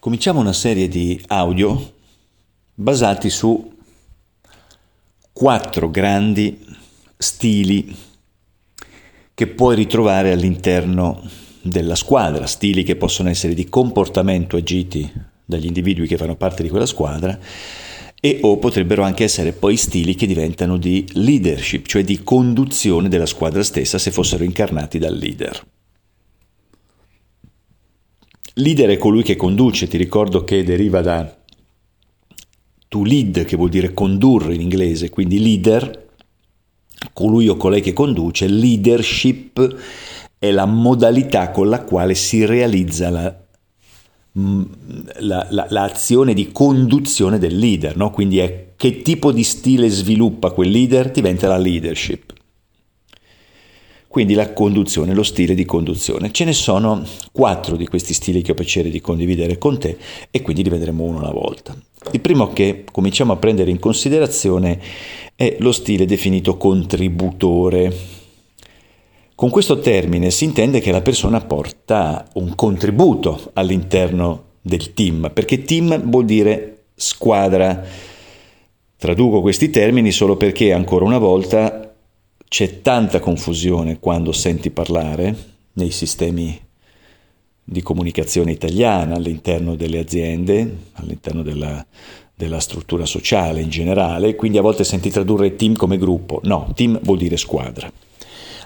Cominciamo una serie di audio basati su quattro grandi stili che puoi ritrovare all'interno della squadra, stili che possono essere di comportamento agiti dagli individui che fanno parte di quella squadra e o potrebbero anche essere poi stili che diventano di leadership, cioè di conduzione della squadra stessa se fossero incarnati dal leader. Leader è colui che conduce, ti ricordo che deriva da to lead, che vuol dire condurre in inglese, quindi leader, colui o colei che conduce, leadership è la modalità con la quale si realizza la Mm, l'azione la, la di conduzione del leader, no? quindi è che tipo di stile sviluppa quel leader, diventa la leadership. Quindi la conduzione, lo stile di conduzione. Ce ne sono quattro di questi stili che ho piacere di condividere con te e quindi li vedremo uno alla volta. Il primo che cominciamo a prendere in considerazione è lo stile definito contributore. Con questo termine si intende che la persona porta un contributo all'interno del team, perché team vuol dire squadra. Traduco questi termini solo perché ancora una volta c'è tanta confusione quando senti parlare nei sistemi di comunicazione italiana all'interno delle aziende, all'interno della, della struttura sociale in generale, quindi a volte senti tradurre team come gruppo. No, team vuol dire squadra.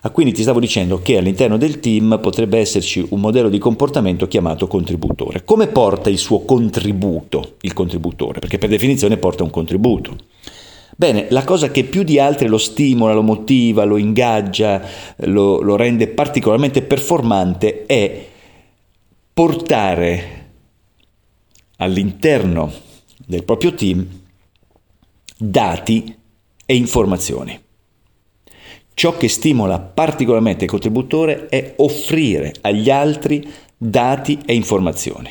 Ah, quindi ti stavo dicendo che all'interno del team potrebbe esserci un modello di comportamento chiamato contributore. Come porta il suo contributo il contributore? Perché per definizione porta un contributo. Bene, la cosa che più di altre lo stimola, lo motiva, lo ingaggia, lo, lo rende particolarmente performante è portare all'interno del proprio team dati e informazioni. Ciò che stimola particolarmente il contributore è offrire agli altri dati e informazioni.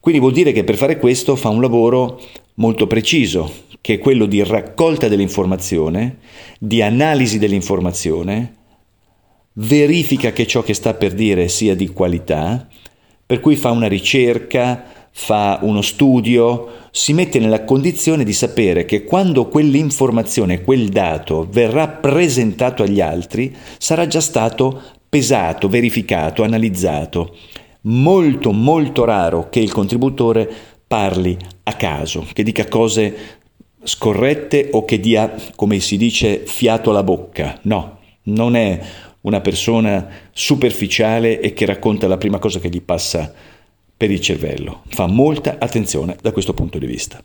Quindi vuol dire che per fare questo fa un lavoro molto preciso, che è quello di raccolta dell'informazione, di analisi dell'informazione, verifica che ciò che sta per dire sia di qualità, per cui fa una ricerca, fa uno studio, si mette nella condizione di sapere che quando quell'informazione, quel dato verrà presentato agli altri, sarà già stato pesato, verificato, analizzato. Molto, molto raro che il contributore parli a caso, che dica cose scorrette o che dia, come si dice, fiato alla bocca. No, non è una persona superficiale e che racconta la prima cosa che gli passa per il cervello. Fa molta attenzione da questo punto di vista.